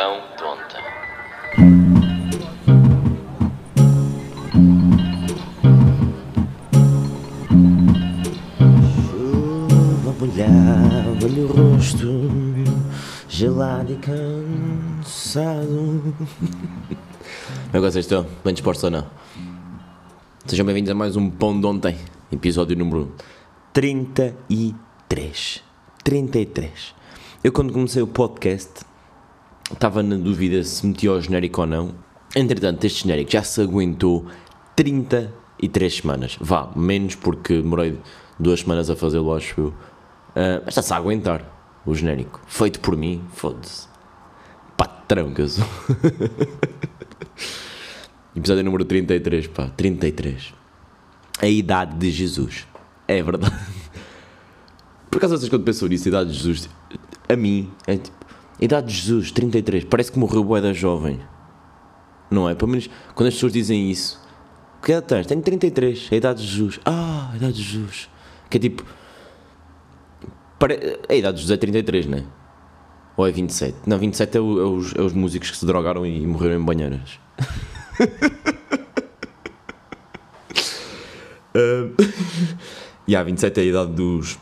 Pão Tonta. Chuva molhava-lhe o rosto, gelado e cansado. Como é que vocês estão? Bem dispostos ou não? Sejam bem-vindos a mais um Pão de Ontem, episódio número 33. 33. Eu, quando comecei o podcast, estava na dúvida se metia o genérico ou não. Entretanto, este genérico já se aguentou 33 semanas. Vá, menos porque demorei duas semanas a fazê-lo, acho eu. Ah, mas está-se a aguentar o genérico. Feito por mim, foda-se. Patrão que eu sou. Episódio número 33, pá. 33. A idade de Jesus. É verdade. Por acaso vocês quando pensam nisso, a idade de Jesus, a mim, é tipo, idade de Jesus, 33, parece que morreu bué da jovem. Não é? Pelo menos quando as pessoas dizem isso. Que idade tens? Tenho 33, a idade de Jesus. Ah, a idade de Jesus. Que é tipo... pare- A idade de Jesus é 33, não é? Ou é 27? Não, 27 é, o- é os, é os músicos que se drogaram e morreram em banheiras. E há 27 é a idade dos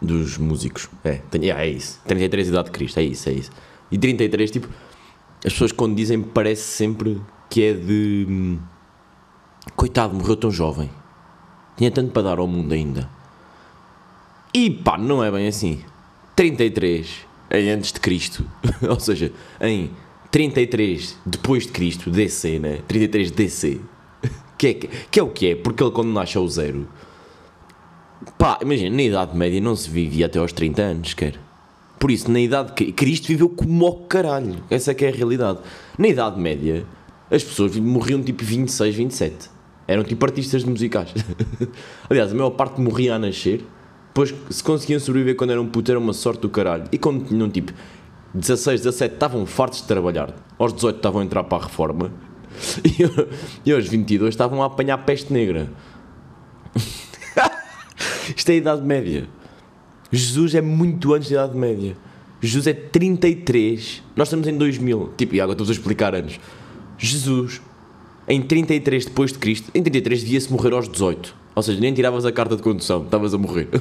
dos músicos. É, tem, yeah, é isso. 33 é a idade de Cristo, é isso, é isso. E 33, tipo, as pessoas quando dizem parece sempre que é de hum, coitado, morreu tão jovem. Tinha tanto para dar ao mundo ainda. E pá, não é bem assim. 33 em antes de Cristo, ou seja, em 33 depois de Cristo, DC, né? 33 DC. Que é, que é o que é, porque ele quando nasce ao zero Pá, imagina, na Idade Média não se vivia até aos 30 anos, quer. Por isso, na Idade. de Cristo viveu como o caralho. Essa é que é a realidade. Na Idade Média, as pessoas morriam tipo 26, 27. Eram tipo artistas musicais. Aliás, a maior parte morria a nascer. Depois, se conseguiam sobreviver quando eram puto, era uma sorte do caralho. E quando tinham tipo 16, 17, estavam fartos de trabalhar. Aos 18 estavam a entrar para a reforma. E, e aos 22 estavam a apanhar peste negra. Isto é a Idade Média. Jesus é muito antes da Idade Média. Jesus é 33. Nós estamos em 2000. Tipo, e agora estou a explicar anos. Jesus, em 33 depois de Cristo, em 33 devia-se morrer aos 18. Ou seja, nem tiravas a carta de condução, estavas a morrer.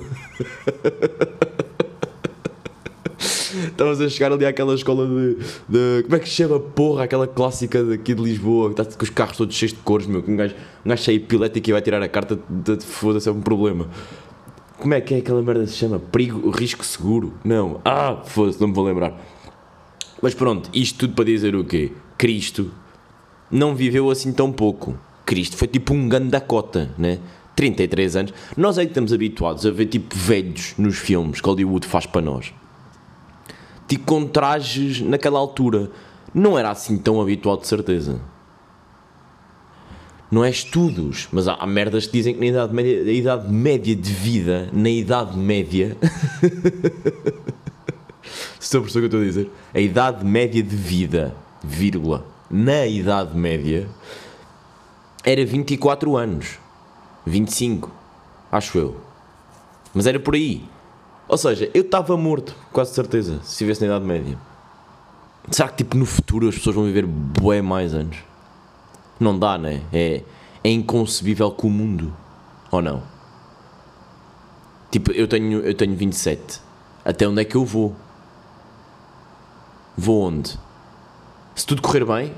Estavas a chegar ali àquela escola de, de- Como é que se chama, porra? Aquela clássica daqui de Lisboa, que está com os carros todos cheios de cores, meu. que Um gajo, um gajo cheio epilético e vai tirar a carta, de, foda-se, é um problema. Como é que é aquela merda que se chama? Perigo, risco seguro? Não. Ah, foda-se, não me vou lembrar. Mas pronto, isto tudo para dizer o quê? Cristo não viveu assim tão pouco. Cristo foi tipo um gandacota, né? 33 anos. Nós é que estamos habituados a ver tipo velhos nos filmes que Hollywood faz para nós. Tipo com trajes naquela altura. Não era assim tão habitual de certeza. Não é estudos, mas há, há merdas que dizem que na idade média, a idade média de vida, na idade média. Estão a perceber o que eu estou a dizer? A idade média de vida, vírgula, na idade média, era 24 anos. 25, acho eu. Mas era por aí. Ou seja, eu estava morto, quase certeza, se estivesse na idade média. Será que tipo no futuro as pessoas vão viver bué mais anos? Não dá, né? É, é inconcebível com o mundo. Ou não? Tipo, eu tenho, eu tenho 27. Até onde é que eu vou? Vou onde? Se tudo correr bem,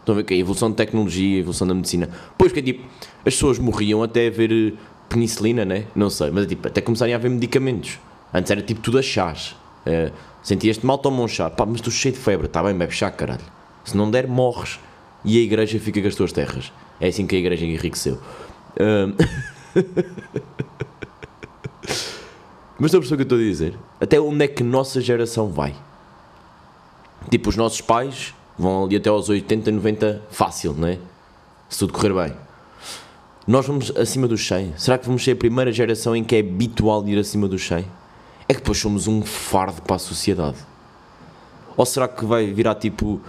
estão a ver que é a evolução de tecnologia, a evolução da medicina. Pois que é tipo, as pessoas morriam até haver eh, penicilina, né? Não sei, mas tipo, até começarem a haver medicamentos. Antes era tipo tudo a chás. É, Sentias-te mal, toma um chá. Pá, mas estou cheio de febre. Está bem, bebe chá, caralho. Se não der, morres. E a igreja fica com as tuas terras. É assim que a igreja enriqueceu. Ahm. mas estou a perceber o que eu estou a dizer? Até onde é que nossa geração vai? Tipo, os nossos pais vão ali até aos 80, 90, fácil, não é? Se tudo correr bem. Nós vamos acima dos 100. Será que vamos ser a primeira geração em que é habitual ir acima dos 100? É que depois somos um fardo para a sociedade. Ou será que vai virar tipo.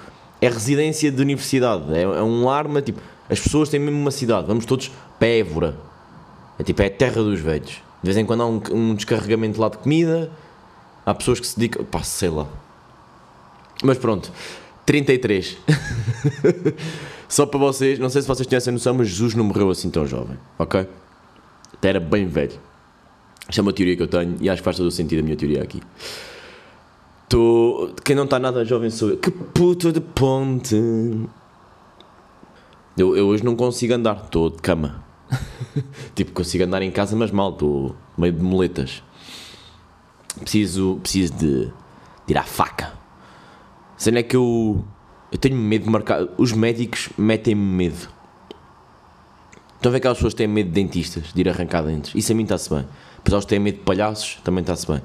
É residência de universidade? É, é um arma tipo. As pessoas têm mesmo uma cidade. Vamos todos para Évora. É tipo, é a terra dos velhos. De vez em quando há um, um descarregamento lá de comida. Há pessoas que se dedicam. Pá, sei lá. Mas pronto, 33. Só para vocês, não sei se vocês têm essa noção, mas Jesus não morreu assim tão jovem, ok? Até era bem velho. Isto é uma teoria que eu tenho e acho que faz todo o sentido a minha teoria aqui. Tô... Quem não está nada jovem sou eu. Que puto de ponte. Eu, eu hoje não consigo andar, estou de cama. tipo, consigo andar em casa, mas mal, estou meio de moletas. Preciso, preciso de, de ir à faca. Sendo é que eu, eu tenho medo de marcar. Os médicos metem-me medo. Estão a ver aquelas pessoas que têm medo de dentistas, de ir arrancar dentes? Isso a mim está-se bem. Pessoas que têm medo de palhaços, também está-se bem.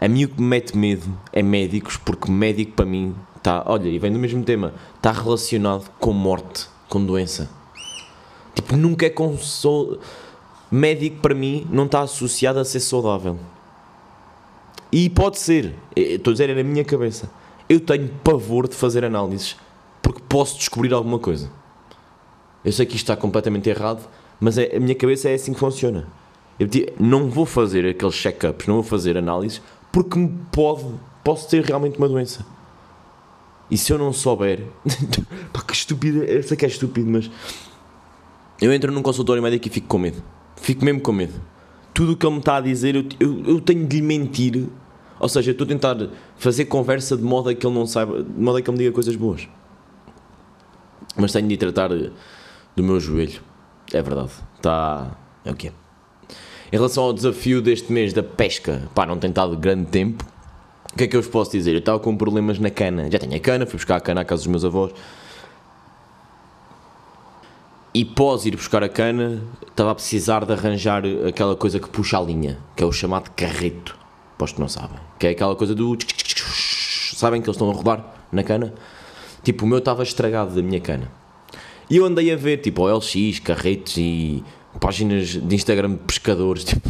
A mim o que me mete medo é médicos, porque médico para mim está. Olha, e vem do mesmo tema. Está relacionado com morte, com doença. Tipo, nunca é com. So... Médico para mim não está associado a ser saudável. E pode ser. Estou a dizer, é na minha cabeça. Eu tenho pavor de fazer análises porque posso descobrir alguma coisa. Eu sei que isto está completamente errado, mas é, a minha cabeça é assim que funciona. Eu não vou fazer aqueles check-ups, não vou fazer análises porque me pode, posso ter realmente uma doença. E se eu não souber, pá, que estúpido, eu sei que é estúpido, mas eu entro num consultório médico e fico com medo. Fico mesmo com medo. Tudo o que ele me está a dizer, eu, eu, eu tenho de lhe mentir. Ou seja, eu estou a tentar fazer conversa de modo a que ele não saiba, de modo a que ele me diga coisas boas. Mas tenho de tratar do meu joelho. É verdade. Está. É o que é. Em relação ao desafio deste mês da pesca, pá, não tem estado grande tempo. O que é que eu vos posso dizer? Eu estava com problemas na cana. Já tenho a cana, fui buscar a cana à casa dos meus avós. E pós ir buscar a cana, estava a precisar de arranjar aquela coisa que puxa a linha, que é o chamado carreto. Posto que não sabem. Que é aquela coisa do. Sabem que eles estão a rodar na cana? Tipo, o meu estava estragado da minha cana. E eu andei a ver, tipo, OLX, carretos e páginas de Instagram de pescadores, tipo.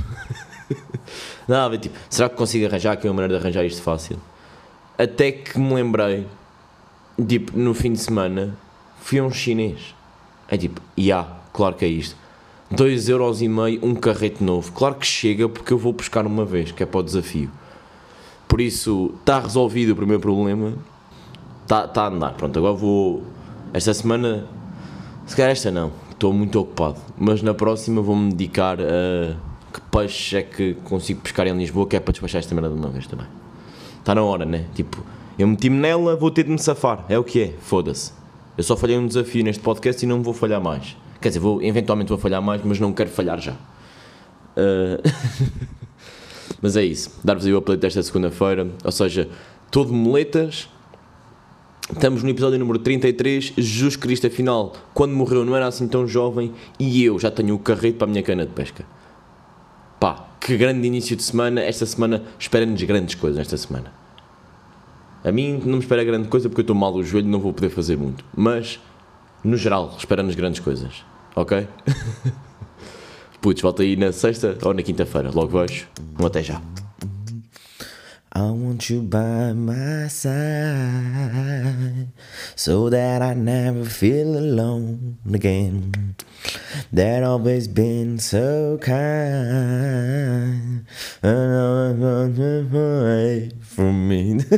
Nada, tipo, será que consigo arranjar aqui uma maneira de arranjar isto fácil? Até que me lembrei, tipo, no fim de semana, fui a um chinês. É tipo, já, yeah, claro que é isto. 2 euros e meio, um carrete novo. Claro que chega porque eu vou pescar uma vez, que é para o desafio. Por isso, está resolvido o primeiro problema. Está tá a andar. Pronto, agora vou... Esta semana... Se calhar esta não estou muito ocupado. Mas na próxima vou-me dedicar a que peixe é que consigo pescar em Lisboa, que é para despachar esta merda de uma vez também. Está na hora, né? Tipo, eu meti-me nela, vou ter de me safar. É o que é, foda-se. Eu só falhei um desafio neste podcast e não vou falhar mais. Quer dizer, vou, eventualmente vou falhar mais, mas não quero falhar já. Uh... mas é isso. Dar-vos aí o update desta segunda-feira. Ou seja, todo moletas Estamos no episódio número 33. Jesus Cristo, afinal, quando morreu não era assim tão jovem e eu já tenho o carreto para a minha cana de pesca. Pá, que grande início de semana. Esta semana espera-nos grandes coisas. Esta semana. A mim não me espera grande coisa porque eu estou mal do joelho não vou poder fazer muito. Mas, no geral, espera-nos grandes coisas. Ok? Putz, volta aí na sexta ou na quinta-feira. Logo vejo. Um até já. I want you by my side so that I never feel alone again. That always been so kind. From me.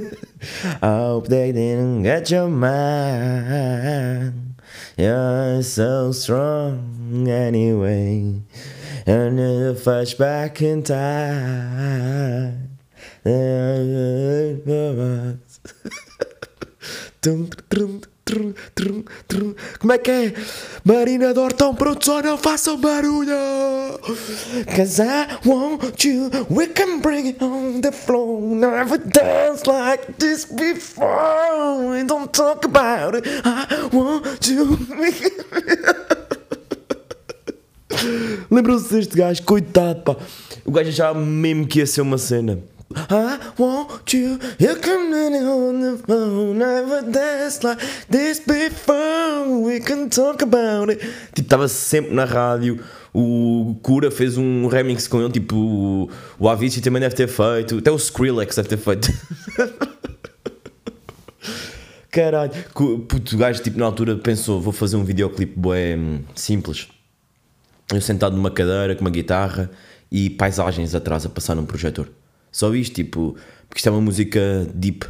I hope they didn't get your mind. You're so strong anyway. And the flashback in time. Como é que é? Marinador tão pronto, só não façam barulho. Cause I want you, we can bring it on the floor. Never danced like this before. We don't talk about it. I want you. Lembram-se deste gajo? Coitado, pá. O gajo achava mesmo que ia ser uma cena. I want you, you come on the phone, never danced like this before, we can talk about it. Tipo, estava sempre na rádio, o Cura fez um remix com ele, tipo, o, o Avicii também deve ter feito, até o Skrillex deve ter feito. Caralho, puto, o gajo tipo na altura pensou, vou fazer um videoclipe bué hum, simples. Eu sentado numa cadeira com uma guitarra e paisagens atrás a passar num projetor. Só isto, tipo, porque isto é uma música deep.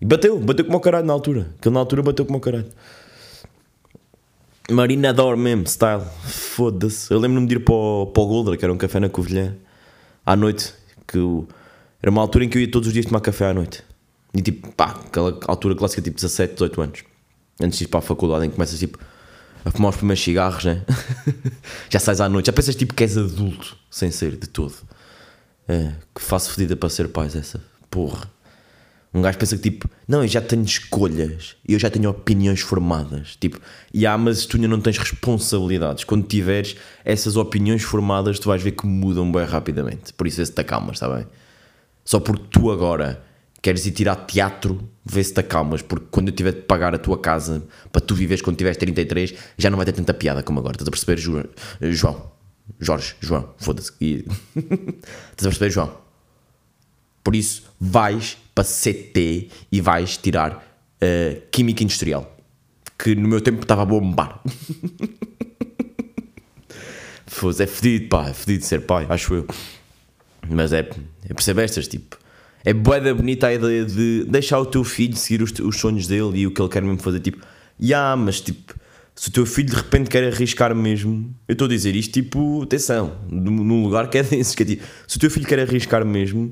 E bateu, bateu como o caralho na altura. Aquele na altura bateu como o caralho. Marina Dor mesmo, style. Foda-se. Eu lembro-me de ir para o, para o Goldra, que era um café na Covilhã, à noite. Que eu- era uma altura em que eu ia todos os dias tomar café à noite. E tipo, pá, aquela altura clássica, tipo 17, 18 anos. Antes de ir para a faculdade, em que começas tipo a fumar os primeiros cigarros, né? já sais à noite, já pensas tipo que és adulto, sem ser de todo. É, que faço fedida para ser pais, essa porra. Um gajo pensa que tipo, não, eu já tenho escolhas eu já tenho opiniões formadas. Tipo, e ah, mas tu ainda não tens responsabilidades. Quando tiveres essas opiniões formadas, tu vais ver que mudam bem rapidamente. Por isso, esse te acalmas, está bem? Só porque tu agora queres ir tirar teatro, vê se te acalmas. Porque quando eu tiver de pagar a tua casa para tu viveres quando tiveres 33, já não vai ter tanta piada como agora. Estás a perceber, João? Jorge, João, foda-se. Estás a perceber, João? Por isso, vais para CT e vais tirar eh, Química Industrial. Que no meu tempo estava a bombar. Foda-se, é fedido, pá. É fedido ser pai, acho eu. Mas é, é percebe estas, tipo. É bué da bonita a ideia de deixar o teu filho seguir os, os sonhos dele e o que ele quer mesmo fazer. Tipo, ya, mas tipo, se o teu filho de repente quer arriscar mesmo, eu estou a dizer isto, tipo, atenção, num lugar que é desses, que é tipo, se o teu filho quer arriscar mesmo,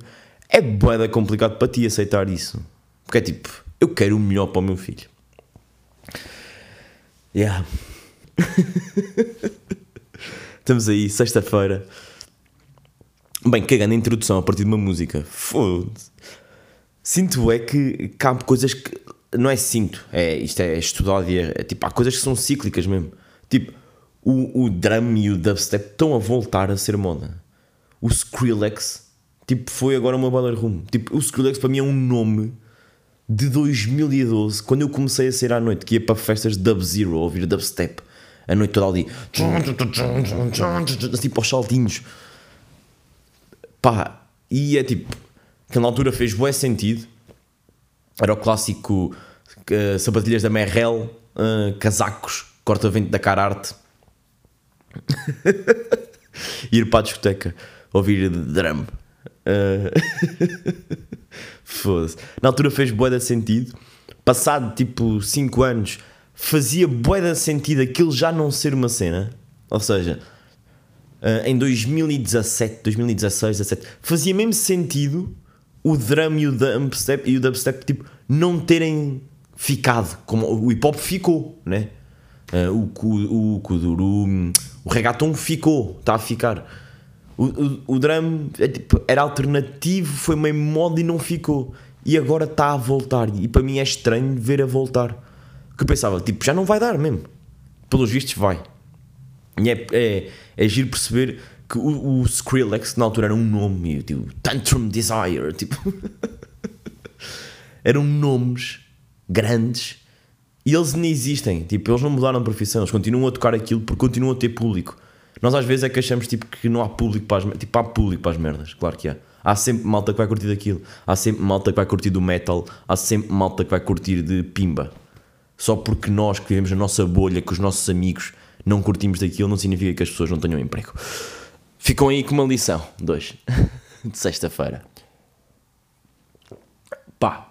é bué da complicado para ti aceitar isso. Porque é tipo, eu quero o melhor para o meu filho. Yeah. Estamos aí, sexta-feira. Bem, cagando a introdução a partir de uma música. Foda-se. Sinto é que, que há coisas que. Não é sinto, é, isto é estudado e é, é tipo, há coisas que são cíclicas mesmo. Tipo, o, o drum e o dubstep estão a voltar a ser moda. O Skrillex, tipo, foi agora uma Baller Room. Tipo, o Skrillex para mim é um nome de 2012, quando eu comecei a sair à noite, que ia para festas de Dub Zero, ouvir dubstep, a noite toda ali, tipo aos saltinhos. Pá, e é tipo, que na altura fez bué sentido. Era o clássico uh, sapatilhas da Merrell, uh, casacos, corta-vento da Cararte. Ir para a discoteca, ouvir drum. Uh, Foda-se. Na altura fez de sentido. Passado tipo 5 anos, fazia de sentido aquilo já não ser uma cena. Ou seja, Uh, em 2017, 2016, 17, fazia mesmo sentido o drum e o dubstep, e o dubstep tipo, não terem ficado como o hip hop ficou, né? Uh, o, o kuduro, o reggaeton ficou, está a ficar. O, o, o drum é, tipo, era alternativo, foi meio moda e não ficou. E agora está a voltar. E para mim é estranho ver a voltar. Que eu pensava, tipo, já não vai dar mesmo. Pelos vistos, vai. E é, é, é giro perceber que o, o Skrillex, que na altura era um nome, tipo, Tantrum Desire, tipo, eram nomes grandes e eles nem existem, tipo, eles não mudaram de profissão, eles continuam a tocar aquilo porque continuam a ter público. Nós às vezes é que achamos tipo, que não há público para as merdas, tipo, há público para as merdas, claro que há. Há sempre malta que vai curtir daquilo, há sempre malta que vai curtir do metal, há sempre malta que vai curtir de pimba. Só porque nós que vivemos na nossa bolha, com os nossos amigos, não curtimos daquilo, não significa que as pessoas não tenham emprego. Ficam aí com uma lição, dois, de sexta-feira. Pá,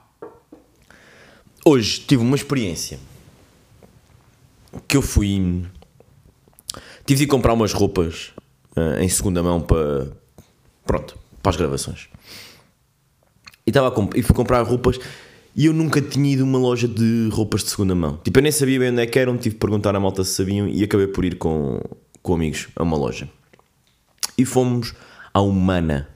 hoje tive uma experiência que eu fui. Tive de ir comprar umas roupas eh, em segunda mão para. Pronto, para as gravações. E, estava a comp- e fui comprar roupas e eu nunca tinha ido a uma loja de roupas de segunda mão. Tipo, eu nem sabia bem onde é que eram, tive de perguntar à malta se sabiam e acabei por ir com, com amigos a uma loja. E fomos à Humana.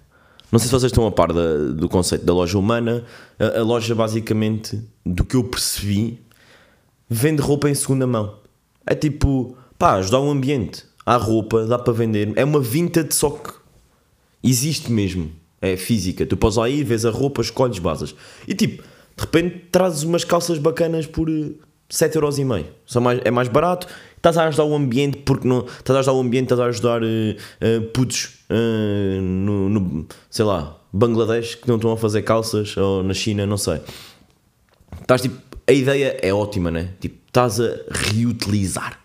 Não sei se vocês estão a par da- do conceito da loja Humana. A, a loja, basicamente, do que eu percebi, vende roupa em segunda mão. É tipo, pá, ajudar o ambiente. Há roupa, dá para vender. É uma vintage só que existe mesmo. É física. Tu podes lá ir, vês a roupa, escolhes, basas. E tipo, de repente trazes umas calças bacanas por eh, 7,5€. São mais, é mais barato. Estás a ajudar o ambiente porque não. Estás a ajudar o ambiente, estás a ajudar eh, eh, putos eh, no, no, sei lá, Bangladesh que não estão a fazer calças ou na China, não sei. Estás tipo. A ideia é ótima, né? Tipo, estás a reutilizar.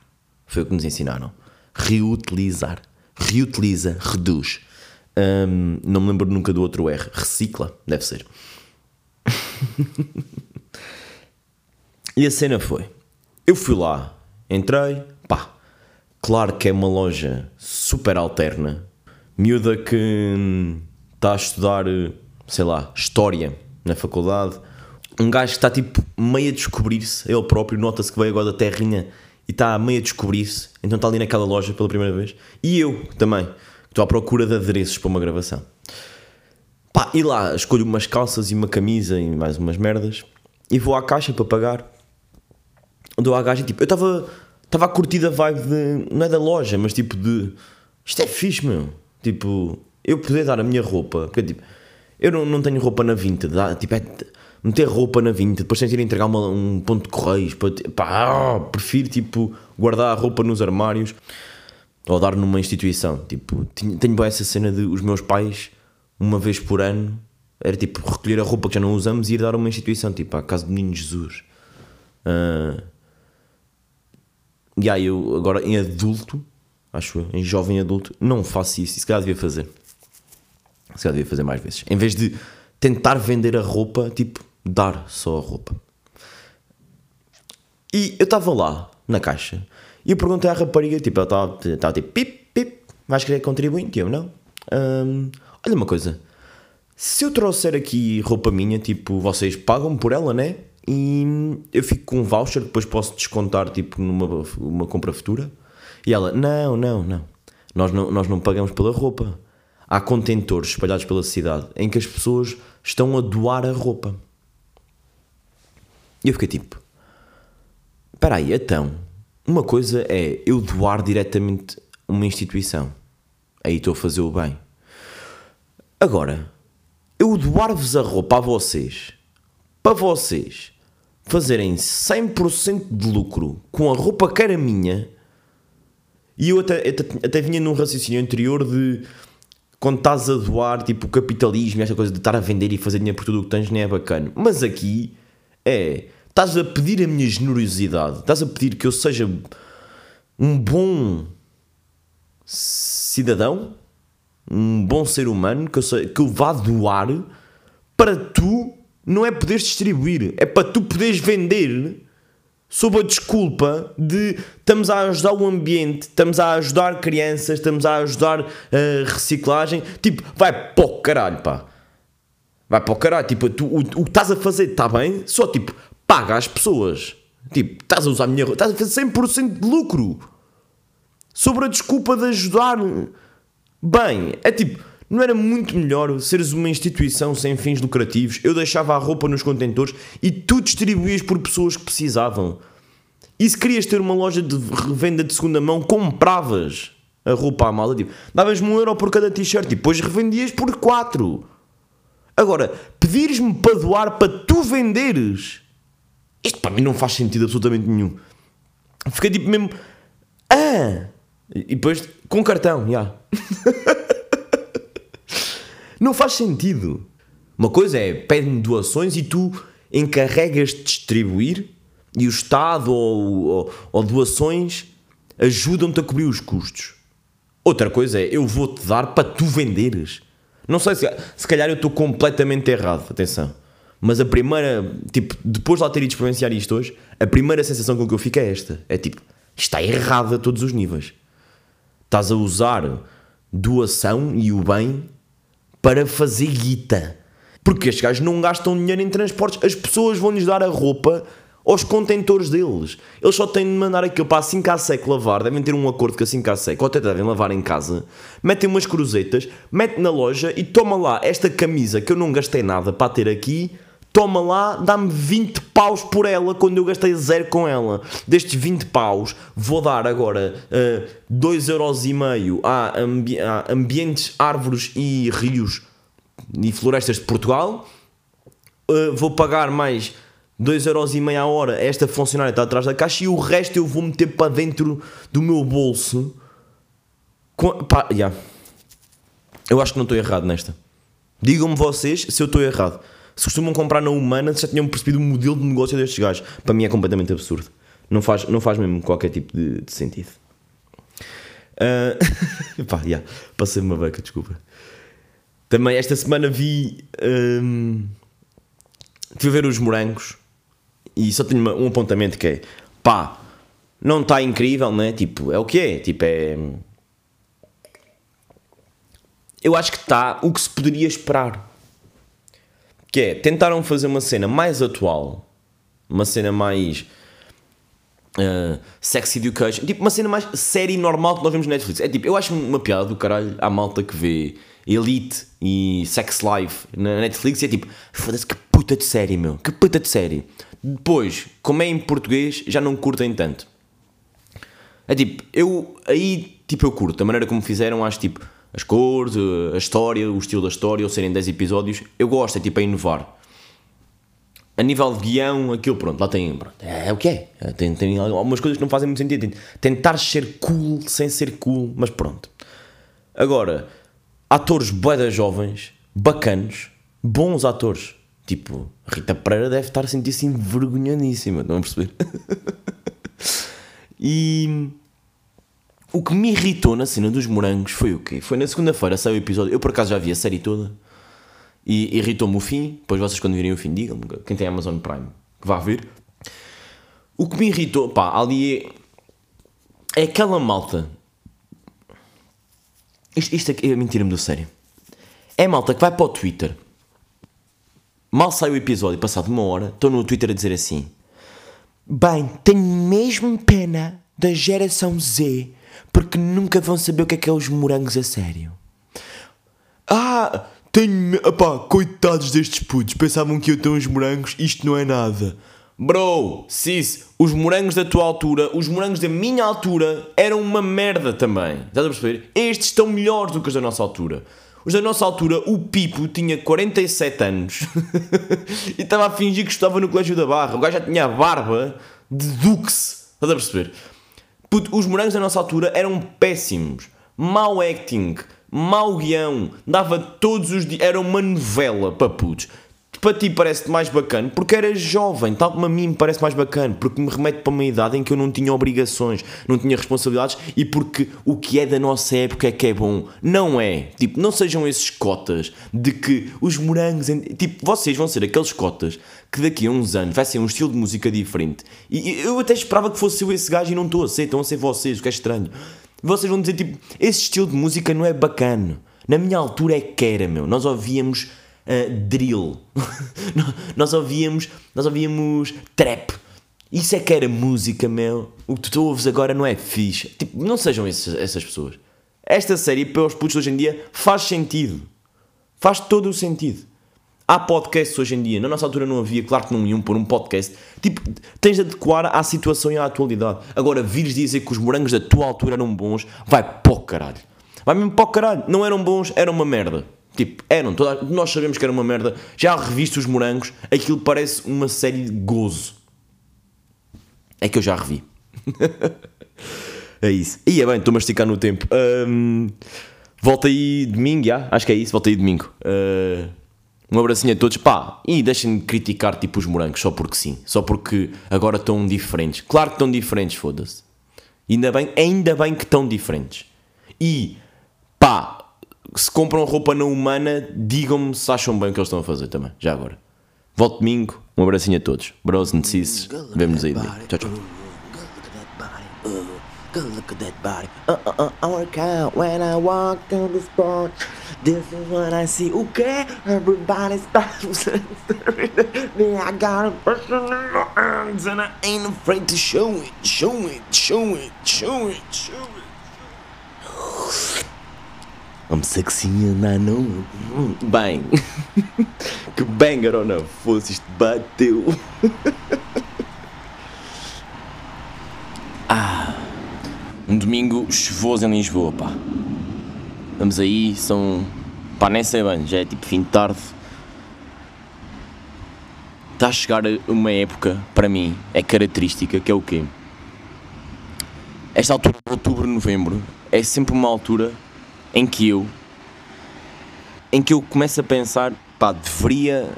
Foi o que nos ensinaram. Reutilizar. Reutiliza, reduz. Hum, não me lembro nunca do outro R. Recicla, deve ser. E a cena foi: eu fui lá, entrei, pá, claro que é uma loja super alterna, miúda que está a estudar, sei lá, história na faculdade. Um gajo que está tipo meio a descobrir-se, ele próprio, nota-se que veio agora da terrinha e está meio a descobrir-se, então está ali naquela loja pela primeira vez. E eu também, estou à procura de adereços para uma gravação. Pá, e lá escolho umas calças e uma camisa e mais umas merdas e vou à caixa para pagar. Dou à gaja tipo, eu estava estava a curtir a vibe de, não é da loja, mas tipo de isto é fixe, meu. Tipo, eu poder dar a minha roupa, porque tipo, eu não, não tenho roupa na vinta, dá, tipo, é meter roupa na vinta, depois ter de entregar uma, um ponto de correios, pá, prefiro tipo guardar a roupa nos armários ou dar numa instituição. Tipo, tenho, tenho essa cena de os meus pais, uma vez por ano, era tipo recolher a roupa que já não usamos e ir dar a uma instituição, tipo à casa do Menino Jesus. Uh, e aí eu agora em adulto, acho eu, em jovem adulto, não faço isso. E se calhar devia fazer. Se calhar devia fazer mais vezes. Em vez de tentar vender a roupa, tipo, dar só a roupa. E eu estava lá, na caixa, e eu perguntei à rapariga, tipo, ela estava tipo, pip, pip, vais querer contribuinte? Eu, não. Hum, olha uma coisa, se eu trouxer aqui roupa minha, tipo, vocês pagam por ela, né? E eu fico com um voucher, depois posso descontar, tipo, numa uma compra futura. E ela, não, não, não. Nós não, nós não pagamos pela roupa. Há contentores espalhados pela cidade em que as pessoas estão a doar a roupa. E eu fiquei tipo: espera aí, então, uma coisa é eu doar diretamente uma instituição. Aí estou a fazer o bem. Agora, eu doar-vos a roupa a vocês, para vocês fazerem 100% de lucro com a roupa que era minha, e eu até, até, até vinha num raciocínio anterior de quando estás a doar, tipo, o capitalismo, esta coisa de estar a vender e fazer dinheiro por tudo o que tens, nem é bacana. Mas aqui é Estás a pedir a minha generosidade, estás a pedir que eu seja um bom cidadão, um bom ser humano, que eu, que eu vá doar para tu não é poderes distribuir, é para tu poderes vender sob a desculpa de estamos a ajudar o ambiente, estamos a ajudar crianças, estamos a ajudar a reciclagem. Tipo, vai para o caralho, pá. Vai para o caralho. Tipo, tu, o, o que estás a fazer está bem, só tipo, paga às pessoas. Tipo, estás a usar a minha estás a fazer 100% de lucro. Sobre a desculpa de ajudar. Bem, é tipo, não era muito melhor seres uma instituição sem fins lucrativos? Eu deixava a roupa nos contentores e tu distribuías por pessoas que precisavam. E se querias ter uma loja de revenda de segunda mão, compravas a roupa à mala, tipo, davas-me um euro por cada t-shirt e depois revendias por quatro. Agora, pedires-me para doar para tu venderes isto para mim não faz sentido absolutamente nenhum. Fiquei tipo mesmo. Ah! E depois com cartão, já. Yeah. não faz sentido. Uma coisa é pedem doações e tu encarregas de distribuir e o Estado ou, ou, ou doações ajudam-te a cobrir os custos. Outra coisa é eu vou-te dar para tu venderes. Não sei se, se calhar eu estou completamente errado, atenção. Mas a primeira, tipo, depois de lá ter ido experienciar isto hoje, a primeira sensação com que eu fico é esta: é tipo, está errado a todos os níveis. Estás a usar doação e o bem para fazer guita. Porque estes gajos não gastam dinheiro em transportes, as pessoas vão-lhes dar a roupa aos contentores deles. Eles só têm de mandar aquilo para a 5 Sec lavar, devem ter um acordo com a 5 Sec, ou até devem lavar em casa, metem umas cruzetas, metem na loja e toma lá esta camisa que eu não gastei nada para ter aqui toma lá, dá-me 20 paus por ela quando eu gastei zero com ela. Destes 20 paus, vou dar agora uh, 2,5€ a, ambi a ambientes, árvores e rios e florestas de Portugal. Uh, vou pagar mais 2,5€ a hora esta funcionária está atrás da caixa e o resto eu vou meter para dentro do meu bolso. Com, pá, yeah. Eu acho que não estou errado nesta. Digam-me vocês se eu estou errado se costumam comprar na Humana, já tinham percebido o modelo de negócio destes gajos. Para mim é completamente absurdo. Não faz, não faz mesmo qualquer tipo de, de sentido. Uh, pá, yeah, passei uma beca, desculpa. Também esta semana vi. Um, a ver os morangos E só tenho uma- um apontamento que é pá, não está incrível, né? Tipo, é o que é? Tipo, é. Eu acho que está o que se poderia esperar. Que é, tentaram fazer uma cena mais atual, uma cena mais. Uh, sex Education, tipo uma cena mais série normal que nós vemos na Netflix. É tipo, eu acho uma piada do caralho à malta que vê Elite e Sex Life na Netflix e é tipo, foda-se que puta de série, meu, que puta de série. Depois, como é em português, já não curtem tanto. É tipo, eu aí tipo eu curto, a maneira como fizeram, acho tipo as cores, uh, a história, o estilo da história, ou serem 10 episódios, eu gosto, é tipo a inovar. A nível de guião, aquilo pronto, lá tem. Pronto, é, o que é. É, Tem, tem algumas coisas que não fazem muito sentido. Tentar ser cool sem ser cool, mas pronto. Agora, atores boedas jovens, bacanos, bons atores. Tipo, Rita Pereira deve estar a sentir-se envergonhadíssima, não a perceber? e o que me irritou na cena dos morangos foi o quê? Foi na segunda-feira, saiu o episódio. Eu por acaso já vi a série toda e irritou-me o fim. Depois vocês, quando virem o fim, digam-me quem tem Amazon Prime que vá ver. O que me irritou, pá, ali é, é aquela malta. Isto, isto aqui é mentira-me do sério. É malta que vai para o Twitter. Mal sai o episódio, passado uma hora, estou no Twitter a dizer assim: Bem, tenho mesmo pena da geração Z, porque nunca vão saber o que é que é os morangos a sério. Ah, tenho. Epá, coitados destes putos, pensavam que eu tenho os morangos, isto não é nada. Bro, sis, os morangos da tua altura, os morangos da minha altura eram uma merda também. Estás a perceber? Estes estão melhores do que os da nossa altura. Os da nossa altura, o Pipo tinha 47 anos e estava a fingir que estava no Colégio da Barra. O gajo já tinha a barba de Dux. Estás a perceber? Puto, os morangos da nossa altura eram péssimos. Mau acting, mau guião. Dava todos os dias. Era uma novela para putos. Para ti parece mais bacana porque eras jovem, tal como a mim me parece mais bacana, porque me remete para uma idade em que eu não tinha obrigações, não tinha responsabilidades e porque o que é da nossa época é que é bom. Não é. Tipo, não sejam esses cotas de que os morangos. Tipo, vocês vão ser aqueles cotas que daqui a uns anos vai ser um estilo de música diferente. E eu até esperava que fosse eu esse gajo e não estou a ser, estão a ser vocês, o que é estranho. Vocês vão dizer tipo, esse estilo de música não é bacana. Na minha altura é que era, meu. Nós ouvíamos uh, drill. nós ouvíamos, nós ouvíamos trap. Isso é que era música, meu. O que tu ouves agora não é fixe. Tipo, não sejam esses- essas pessoas. Esta série, para os putos hoje em dia, faz sentido. Faz todo o sentido. Há podcasts hoje em dia. Na nossa altura não havia, claro que não iam pôr um podcast. Tipo, tens de adequar à situação e à atualidade. Agora, vires dizer que os morangos da tua altura eram bons, vai para o caralho. Vai mesmo para o caralho. Não eram bons, eram uma merda. Tipo, eram. Toda, nós sabemos que era uma merda. Já reviste os morangos, aquilo parece uma série de gozo. É que eu já revi. é isso. E é bem, estou-me a esticar no tempo. Ahm, volta aí domingo, já? Acho que é isso, volta aí domingo. Ah, um abracinho a todos. Pá, e deixem de criticar tipo os morangos, só porque sim. Só porque agora estão diferentes. Claro que estão diferentes, foda-se. Ainda bem, ainda bem que estão diferentes. E, pá, se compram roupa na humana, digam-me se acham bem o que eles estão a fazer também, já agora. Volto domingo, um abracinho a todos. Bros and sis, vemo-nos aí domingo. Tchau, tchau. Go look at that body. Uh, uh, uh, I work out when I walk on the spot. This is what I see. Okay, everybody's. Me, I got a my hands and I ain't afraid to show it, show it, show it, show it, show it. I'm sexy and I know it. Bem, que banger ou não fosse, isto bateu. Um domingo chuvoso em Lisboa, pá. Vamos aí, são. pá, nem sei bem, já é tipo fim de tarde. Está a chegar uma época, para mim, é característica, que é o quê? Esta altura de outubro, novembro, é sempre uma altura em que eu em que eu começo a pensar, pá, deveria,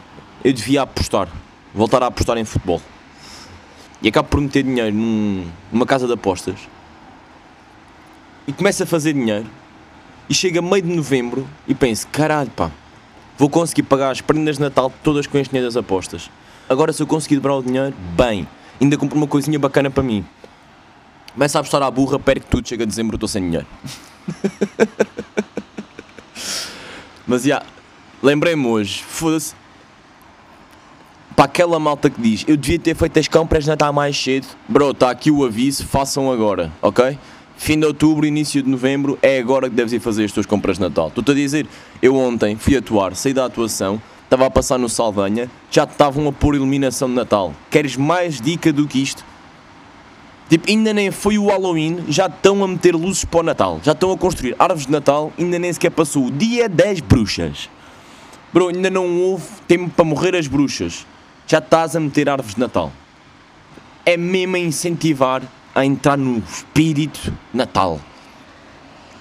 eu devia apostar, voltar a apostar em futebol. E acabo por meter dinheiro num- numa casa de apostas e começo a fazer dinheiro e chega meio de novembro e penso, caralho, pá, Vou conseguir pagar as prendas de Natal todas com este dinheiro das apostas. Agora, se eu conseguir dobrar o dinheiro, bem. Ainda compro uma coisinha bacana para mim. Começa a apostar à burra, perco tudo, chega a dezembro, estou sem dinheiro. Mas já, lembrei-me hoje, foda-se. Para aquela malta que diz, eu devia ter feito as compras de Natal mais cedo. Bro, está aqui o aviso, façam agora, ok? Fim de outubro, início de novembro, é agora que deves ir fazer as tuas compras de Natal. Estou-te a dizer, eu ontem fui atuar, saí da atuação, estava a passar no Saldanha, já estavam a pôr iluminação de Natal. Queres mais dica do que isto? Tipo, ainda nem foi o Halloween, já estão a meter luzes para o Natal. Já estão a construir árvores de Natal, ainda nem sequer passou o dia 10 bruxas. Bro, ainda não houve tempo para morrer as bruxas. Já estás a meter árvores de Natal. É mesmo a incentivar a entrar no espírito Natal.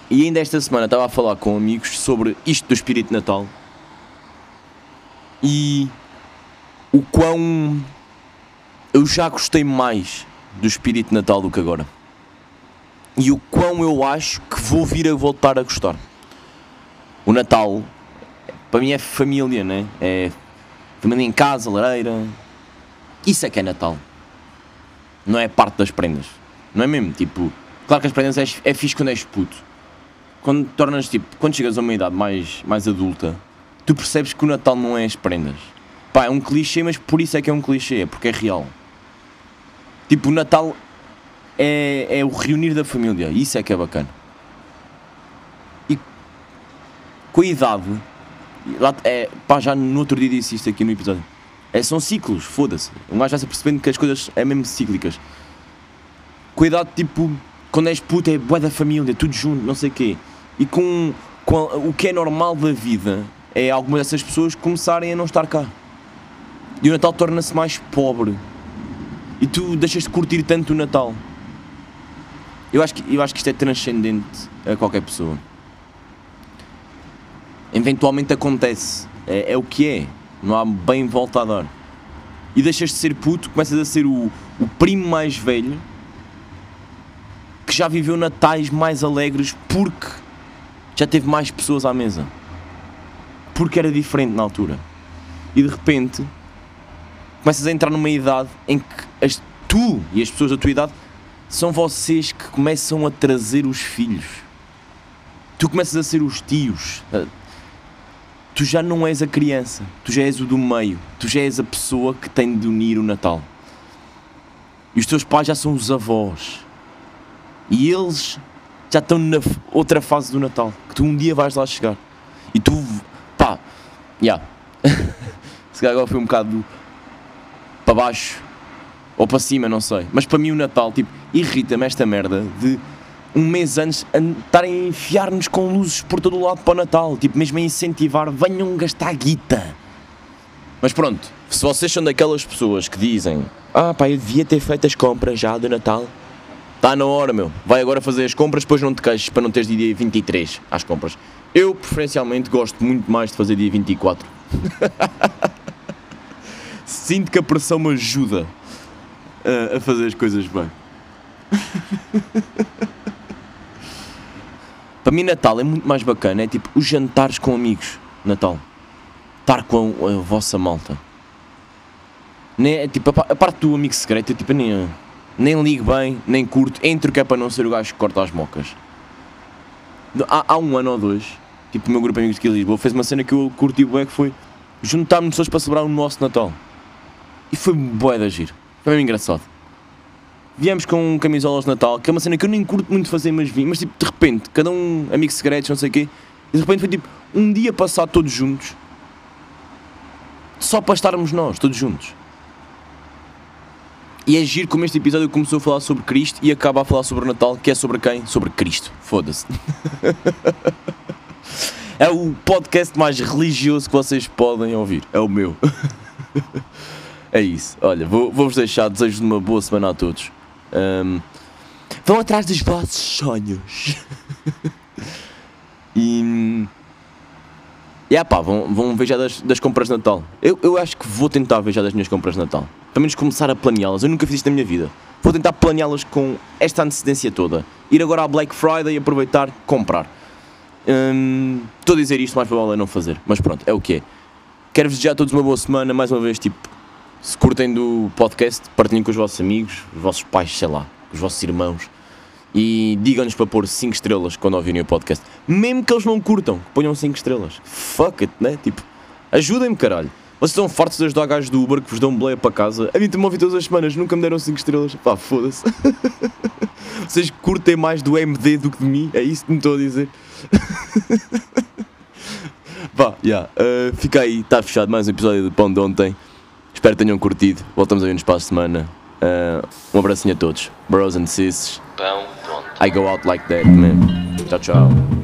E ainda esta semana estava a falar com amigos sobre isto do espírito Natal. E o quão eu já gostei mais do espírito Natal do que agora. E o quão eu acho que vou vir a voltar a gostar. O Natal, para mim é família, né? É família em casa, lareira. Isso é que é Natal. Não é parte das prendas. Não é mesmo? Tipo, claro que as prendas é, é fixe quando és puto. Quando tornas, tipo, quando chegas a uma idade mais, mais adulta, tu percebes que o Natal não é as prendas. Pá, é um clichê, mas por isso é que é um clichê, é porque é real. Tipo, o Natal é, é o reunir da família. Isso é que é bacana. E com a idade, lá, é, pá, já no outro dia disse isto aqui no episódio. É, são ciclos, foda-se. Um gajo já se percebendo que as coisas é mesmo cíclicas. Idade, tipo, quando és puto é boa da família, tudo junto, não sei o quê. E com, com o que é normal da vida é algumas dessas pessoas começarem a não estar cá. E o Natal torna-se mais pobre e tu deixas de curtir tanto o Natal. Eu acho que, eu acho que isto é transcendente a qualquer pessoa. Eventualmente acontece. É, é o que é. Não há bem volta a dar. E deixas de ser puto, começas a ser o, o primo mais velho que já viveu natais mais alegres porque já teve mais pessoas à mesa. Porque era diferente na altura. E de repente começas a entrar numa idade em que as, tu e as pessoas da tua idade são vocês que começam a trazer os filhos. Tu começas a ser os tios. Tu já não és a criança, tu já és o do meio, tu já és a pessoa que tem de unir o Natal. E os teus pais já são os avós. E eles já estão na outra fase do Natal, que tu um dia vais lá chegar. E tu, pá, já. Se calhar agora foi um bocado para baixo ou para cima, não sei. Mas para mim o Natal, tipo, irrita-me esta merda de um mês antes estarem a enfiar-nos com luzes por todo o lado para o Natal. Tipo, mesmo a incentivar, venham gastar guita. Mas pronto, se vocês são daquelas pessoas que dizem Ah pá, eu devia ter feito as compras já do Natal Está na hora, meu. Vai agora fazer as compras, depois não te queixes para não teres de dia 23 às compras. Eu, preferencialmente, gosto muito mais de fazer dia 24. Sinto que a pressão me ajuda a, a fazer as coisas bem. para mim, Natal é muito mais bacana. É tipo os jantares com amigos. Natal. Estar com a, a vossa malta. Nem, é, tipo, a, a parte do amigo secreto, eu, tipo, nem, nem ligo bem, nem curto. Entro que é para não ser o gajo que corta as mocas. Há, há um ano ou dois, tipo, o meu grupo de amigos aqui em Lisboa fez uma cena que eu curti bem que foi juntar-me pessoas para celebrar o nosso Natal. E foi bué de agir. Foi mesmo engraçado. Viemos com camisolas de Natal, que é uma cena que eu nem curto muito fazer, mas vim. Mas tipo, de repente, cada um, amigos secretos, não sei o quê. E de repente foi tipo, um dia passado todos juntos. Só para estarmos nós, todos juntos. E é giro como este episódio começou a falar sobre Cristo e acaba a falar sobre o Natal, que é sobre quem? Sobre Cristo. Foda-se. é o podcast mais religioso que vocês podem ouvir. É o meu. é isso. Olha, vou- vou-vos deixar. Desejo de uma boa semana a todos. Ahm, vão atrás dos vossos sonhos. e. E yeah, pá, vão, vão já das, das compras de Natal. Eu, eu acho que vou tentar já das minhas compras de Natal. Pelo menos começar a planeá-las. Eu nunca fiz isto na minha vida. Vou tentar planeá-las com esta antecedência toda. Ir agora à Black Friday e aproveitar, comprar. Hum, Estou a dizer isto, mais provável é não fazer. Mas pronto, é o que é. Quero desejar a todos uma boa semana. Mais uma vez, tipo, se curtem do podcast, partilhem com os vossos amigos, os vossos pais, sei lá, os vossos irmãos. E digam-nos para pôr 5 estrelas quando ouvirem o podcast. Mesmo que eles não curtam, ponham 5 estrelas. Fuck it, né? Tipo, ajudem-me, caralho. Vocês estão fartos de ajudar gajos do Uber que vos dão boleia para casa. A mim também ouvi todas as semanas, nunca me deram 5 estrelas. Pá, foda-se. Vocês curtem mais do MD do que de mim, é isso que me estou a dizer. Vá, já. Uh, fica aí, está fechado mais um episódio do Pão de Ontem. Espero que tenham curtido. Voltamos a ver-nos para a semana. Uh, um abracinho a todos. Bros and sis. I go out like that, man. Tchau, tchau.